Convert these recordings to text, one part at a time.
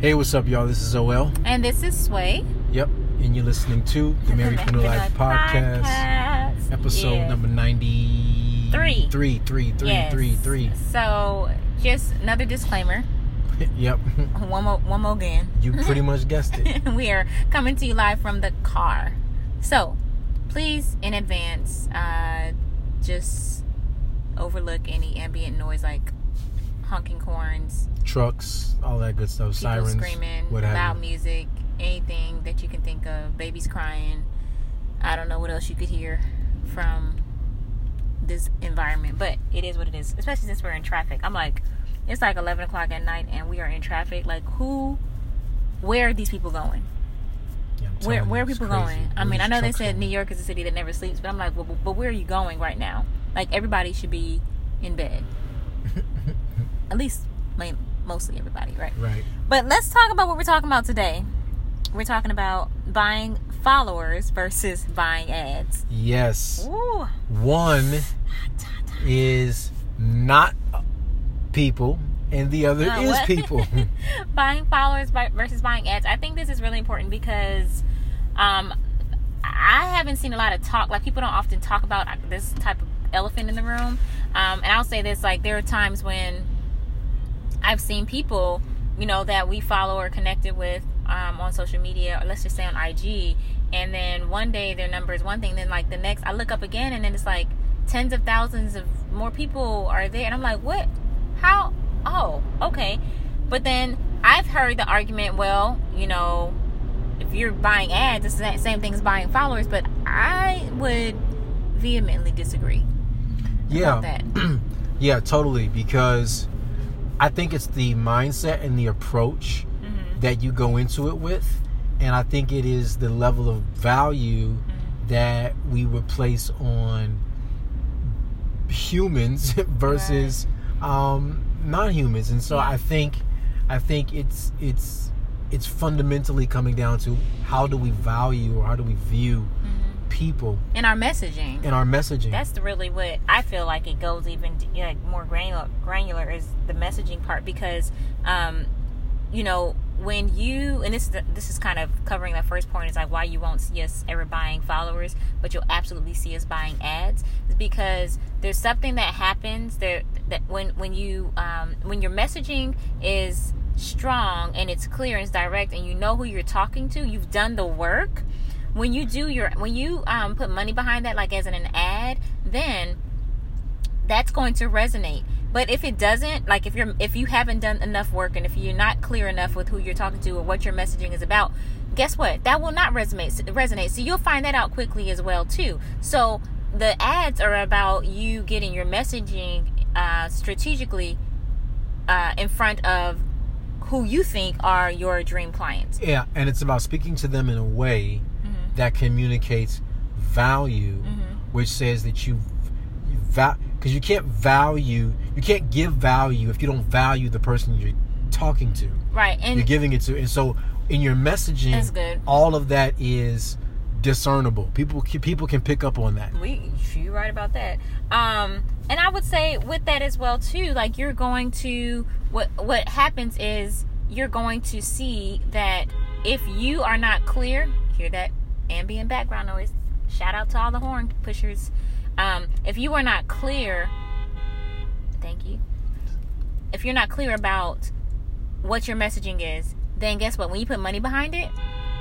Hey, what's up, y'all? This is OL. And this is Sway. Yep. And you're listening to the Marypreneur Life Podcast, Podcast. episode Yeah. number 93. Three. Three, three, three, Yes. three, three. So, just another disclaimer. yep. One more, one more again. You pretty much guessed it. we are coming to you live from the car. So, please, in advance, uh, just overlook any ambient noise like honking horns, Trucks, all that good stuff. Sirens, screaming, loud music, anything that you can think of, babies crying. I don't know what else you could hear from this environment, but it is what it is. Especially since we're in traffic. I'm like, it's like 11 o'clock at night and we are in traffic. Like, who, where are these people going? Yeah, Where where are people crazy. going? I Where mean, I know they said. New York is a city that never sleeps, but I'm like, well, but where are you going right now? Like, everybody should be in bed. At least, mostly everybody, right? Right. But let's talk about what we're talking about today. We're talking about buying followers versus buying ads. Yes. Ooh. One is not people, and the other Uh, is what? people. buying followers versus buying ads. I think this is really important because um, I haven't seen a lot of talk. Like people don't often talk about this type of elephant in the room. Um, and I'll say this: like there are times when I've seen people, you know, that we follow or connected with um, on social media, or let's just say on IG, and then one day their number is one thing, then like the next I look up again, and then it's like tens of thousands of more people are there, and I'm like, what? How? Oh, okay. But then I've heard the argument, well, you know, if you're buying ads, it's the same thing as buying followers, but I would vehemently disagree yeah. about that. Yeah, totally. Because I think it's the mindset and the approach Mhm. that you go into it with. And I think it is the level of value Mm-hmm. that we would place on humans versus um, non-humans. And so Yeah. I think I think it's it's it's fundamentally coming down to how do we value or how do we view. People And our messaging. in our messaging. That's really what I feel like it goes even you know, like more granular. Granular is the messaging part because, um, you know, when you and this is the, this is kind of covering that first point is like why you won't see us ever buying followers, but you'll absolutely see us buying ads is because there's something that happens there that when when you um, when your messaging is strong and it's clear and it's direct and you know who you're talking to, you've done the work when you do your when you um, put money behind that like as in an ad then that's going to resonate. But if it doesn't like if you're if you haven't done enough work and if you're not clear enough with who you're talking to or what your messaging is about guess what? That will not resonate resonate. So you'll find that out quickly as well too. So the ads are about you getting your messaging uh, strategically uh, in front of who you think are your dream clients. Yeah, and it's about speaking to them in a way. That communicates value, Mhm. which says that you, you because you can't value, you can't give value if you don't value the person you're talking to. right and you're giving it to, and so in your messaging, all of that is discernible. People can- people can pick up on that. we you're right about that um and i would say with that as well too like you're going to what what happens is you're going to see that if you are not clear hear that ambient background noise. Shout out to all the horn pushers. Um if you are not clear thank you. If you're not clear about what your messaging is then guess what? When you put money behind it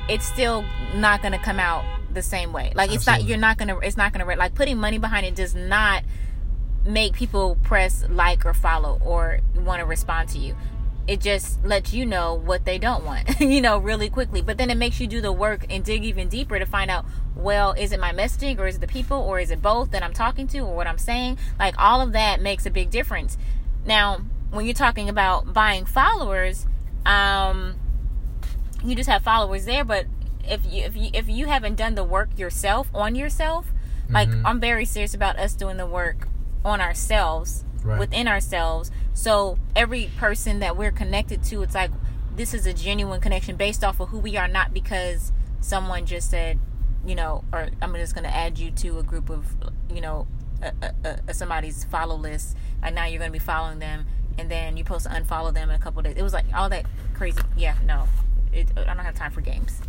it's still not going to come out the same way. Like it's not you're not going to it's not going to like putting money behind it does not make people press like or follow or want to respond to you it just lets you know what they don't want you know really quickly. But then it makes you do the work and dig even deeper to find out well is it my messaging or is it the people or is it both that i'm talking to or what i'm saying? Like all of that makes a big difference. Now when you're talking about buying followers um you just have followers there but if you if you if you haven't done the work yourself on yourself like Mhm. i'm very serious about us doing the work on ourselves Right. within ourselves so every person that we're connected to it's like this is a genuine connection based off of who we are not because someone just said you know or i'm just going to add you to a group of you know a, a, a, somebody's follow list and now you're going to be following them and then you're supposed to unfollow them in a couple days it was like all that crazy. Yeah, no, it, I don't have time for games.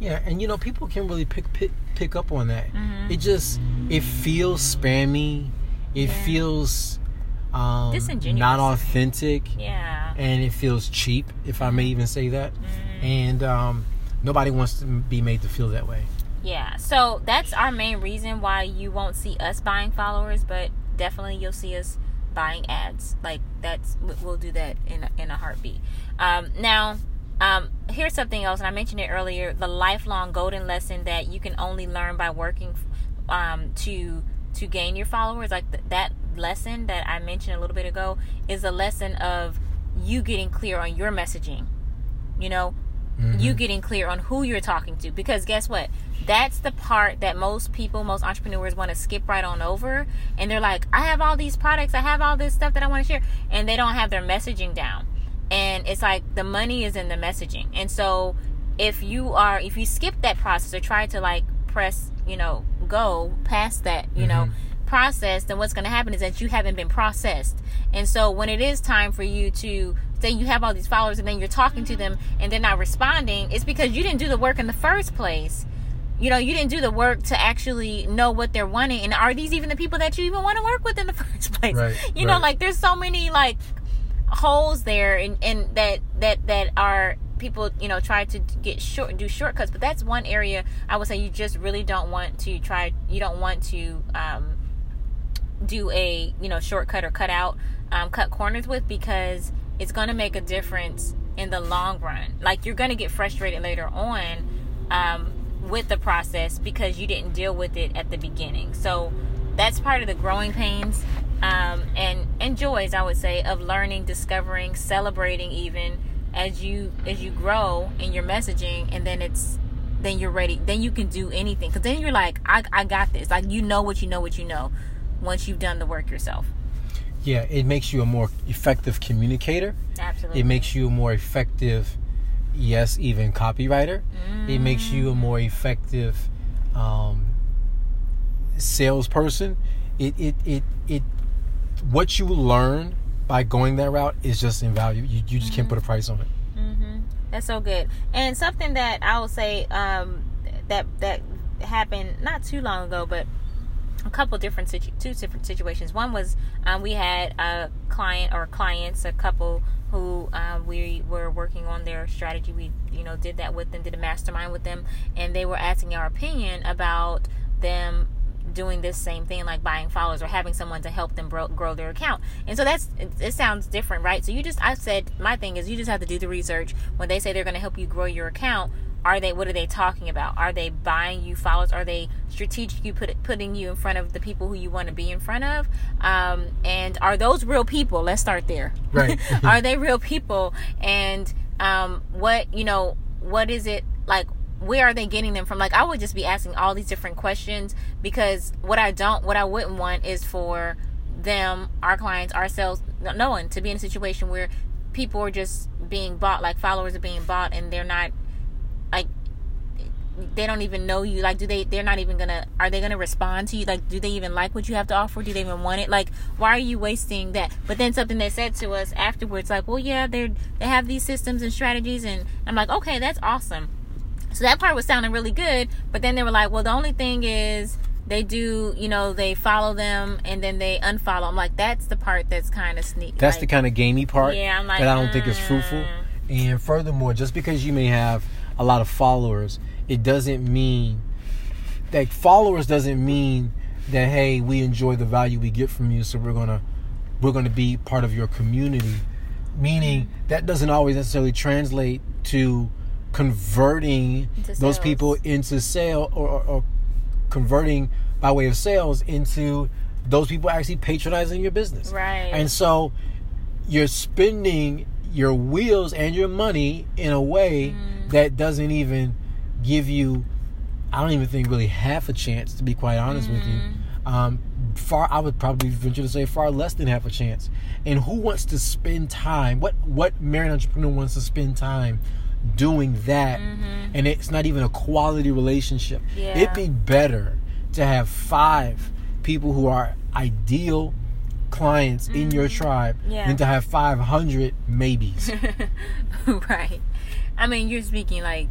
Yeah, and you know people can really pick pick, pick up on that. Mhm. It just it feels spammy. It Yeah. feels um, Disingenuous. not authentic, Yeah. and it feels cheap, if I may even say that. Mhm. And um, nobody wants to be made to feel that way. Yeah, so that's our main reason why you won't see us buying followers, but definitely you'll see us buying ads. Like that's we- we'll do that in a, in a heartbeat. Um, now, um, here's something else, and I mentioned it earlier: the lifelong golden lesson that you can only learn by working um, to to gain your followers. Like th- that lesson that I mentioned a little bit ago is a lesson of you getting clear on your messaging. You know, you mm-hmm. getting clear on who you're talking to because guess what that's the part that most people most entrepreneurs want to skip right on over and they're like i have all these products i have all this stuff that i want to share and they don't have their messaging down and it's like the money is in the messaging and so if you are if you skip that process or try to like press you know go past that you know mm-hmm. process then what's going to happen is that you haven't been processed. And so when it is time for you to say you have all these followers and then you're talking to them mm-hmm. and they're not responding it's because you didn't do the work in the first place. You know you didn't do the work to actually know what they're wanting. And are these even the people that you even want to work with in the first place? Right, you know like there's so many like holes there and and that that that are people you know try to get short do shortcuts but that's one area i would say you just really don't want to try you don't want to um do a you know shortcut or cut out um, cut corners with because it's going to make a difference in the long run. Like you're going to get frustrated later on um, with the process because you didn't deal with it at the beginning. So that's part of the growing pains um, and and joys i would say of learning discovering celebrating even as you as you grow in your messaging and then it's then you're ready then you can do anything because then you're like I, I got this like you know what you know what you know once you've done the work yourself Yeah, it makes you a more effective communicator. absolutely It makes you a more effective, yes, even copywriter. It makes you a more effective um, salesperson. It, it, it, it, what you learn by going that route is just invaluable. You, you just can't put a price on it. Mm-hmm. That's so good. And something that I will say um, that that happened not too long ago, but a couple different situ- two different situations. One was um, we had a client or clients, a couple who um, we were working on their strategy. We you know did that with them, did a mastermind with them, and they were asking our opinion about them doing this same thing like buying followers or having someone to help them grow, grow their account. And so that's it, it sounds different right? So you just i said my thing is you just have to do the research. When they say they're going to help you grow your account are they what are they talking about? Are they buying you followers? Are they strategically put, putting you in front of the people who you want to be in front of? Um, and are those real people? Let's start there. Right. are they real people? And um, what you know what is it like where are they getting them from? Like i would just be asking all these different questions because what i don't what i wouldn't want is for them our clients ourselves no one to be in a situation where people are just being bought like followers are being bought and they're not like they don't even know you. Like do they they're not even gonna are they gonna respond to you? Like do they even like what you have to offer? Do they even want it? Like why are you wasting that? But then something they said to us afterwards like well yeah they're they have these systems and strategies and i'm like okay that's awesome so that part was sounding really good but then they were like well the only thing is they do you know they follow them and then they unfollow i'm like that's the part that's kind of sneaky. That's like, the kind of gamey part Yeah, I'm like, that I don't think is fruitful. mm. And furthermore, just because you may have a lot of followers, it doesn't mean that followers doesn't mean that hey, we enjoy the value we get from you, so we're gonna we're gonna be part of your community. Meaning that doesn't always necessarily translate to converting those people into sale or, or, or converting by way of sales into those people actually patronizing your business. Right. And so you're spending your wheels and your money in a way Mm. that doesn't even give you I don't even think really half a chance to be quite honest with you. Mm-hmm. Um, far I would probably venture to say far less than half a chance. And who wants to spend time? What what married entrepreneur wants to spend time doing that? And it's not even a quality relationship. Mm-hmm. Yeah. It'd be better to have five people who are ideal clients in your tribe Mm-hmm. Yeah. than to have 500 maybes. right. I mean, you're speaking like,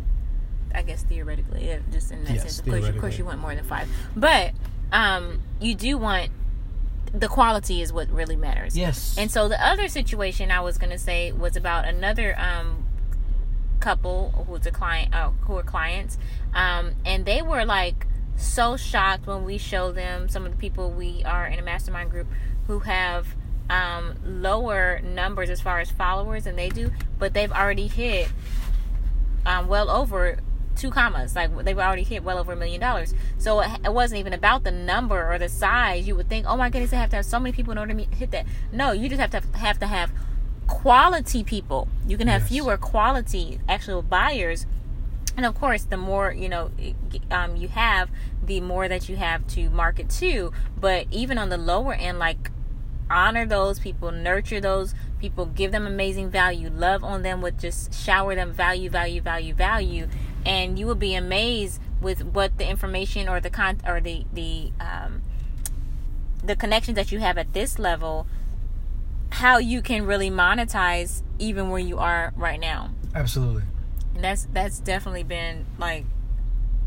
I guess theoretically, yeah, just in that Yes, sense. Of course, of course, you want more than five, but um, you do want the quality is what really matters. yes. And so the other situation I was gonna say was about another um, couple who's a client, uh, who are clients, um, and they were like so shocked when we show them some of the people we are in a mastermind group who have um, lower numbers as far as followers than they do, but they've already hit um, well over two commas. Like they've already hit well over a million dollars. So it, it wasn't even about the number or the size. You would think, oh my goodness, they have to have so many people in order to meet, hit that. No, you just have to have to have quality people. You can have Yes. fewer quality actual buyers. And of course, the more you know um, you have, the more that you have to market to. But even on the lower end, like honor those people, nurture those people, give them amazing value, love on them with just shower them value, value, value, value, and you will be amazed with what the information or the con or the the um, the connections that you have at this level, how you can really monetize even where you are right now. Absolutely. And that's that's definitely been like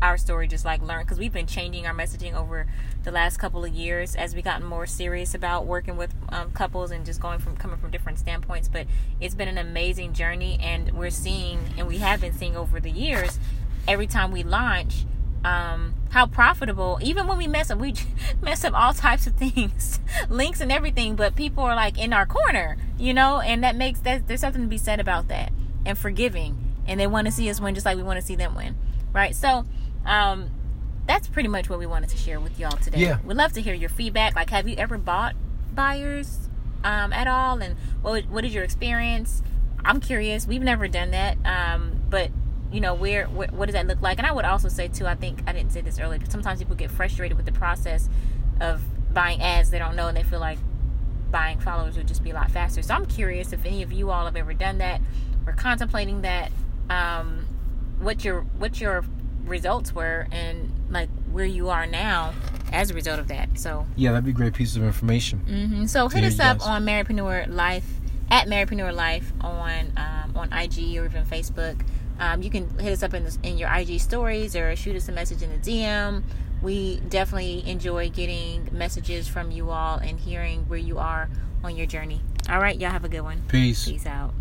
our story just like learn because we've been changing our messaging over the last couple of years as we gotten more serious about working with um, couples and just going from coming from different standpoints but it's been an amazing journey and we're seeing and we have been seeing over the years every time we launch um, how profitable even when we mess up we mess up all types of things links and everything but people are like in our corner you know? And that makes that there's something to be said about that and forgiving. And they want to see us win just like we want to see them win right? So um that's pretty much what we wanted to share with y'all today. Yeah. we'd love to hear your feedback. Like have you ever bought buyers um at all? And what what is your experience? I'm curious. We've never done that um but you know where, where what does that look like and i would also say too i think i didn't say this earlier but sometimes people get frustrated with the process of buying ads they don't know and they feel like buying followers would just be a lot faster so i'm curious if any of you all have ever done that or contemplating that um what your what your results were and like where you are now as a result of that so Yeah, that'd be great piece of information. hmm So hit us up guys. on Marypreneur Life at Marypreneur Life on um, on IG or even Facebook. Um, you can hit us up in, the, in your IG stories or shoot us a message in the DM. We definitely enjoy getting messages from you all and hearing where you are on your journey. All right, y'all have a good one. Peace. Peace out.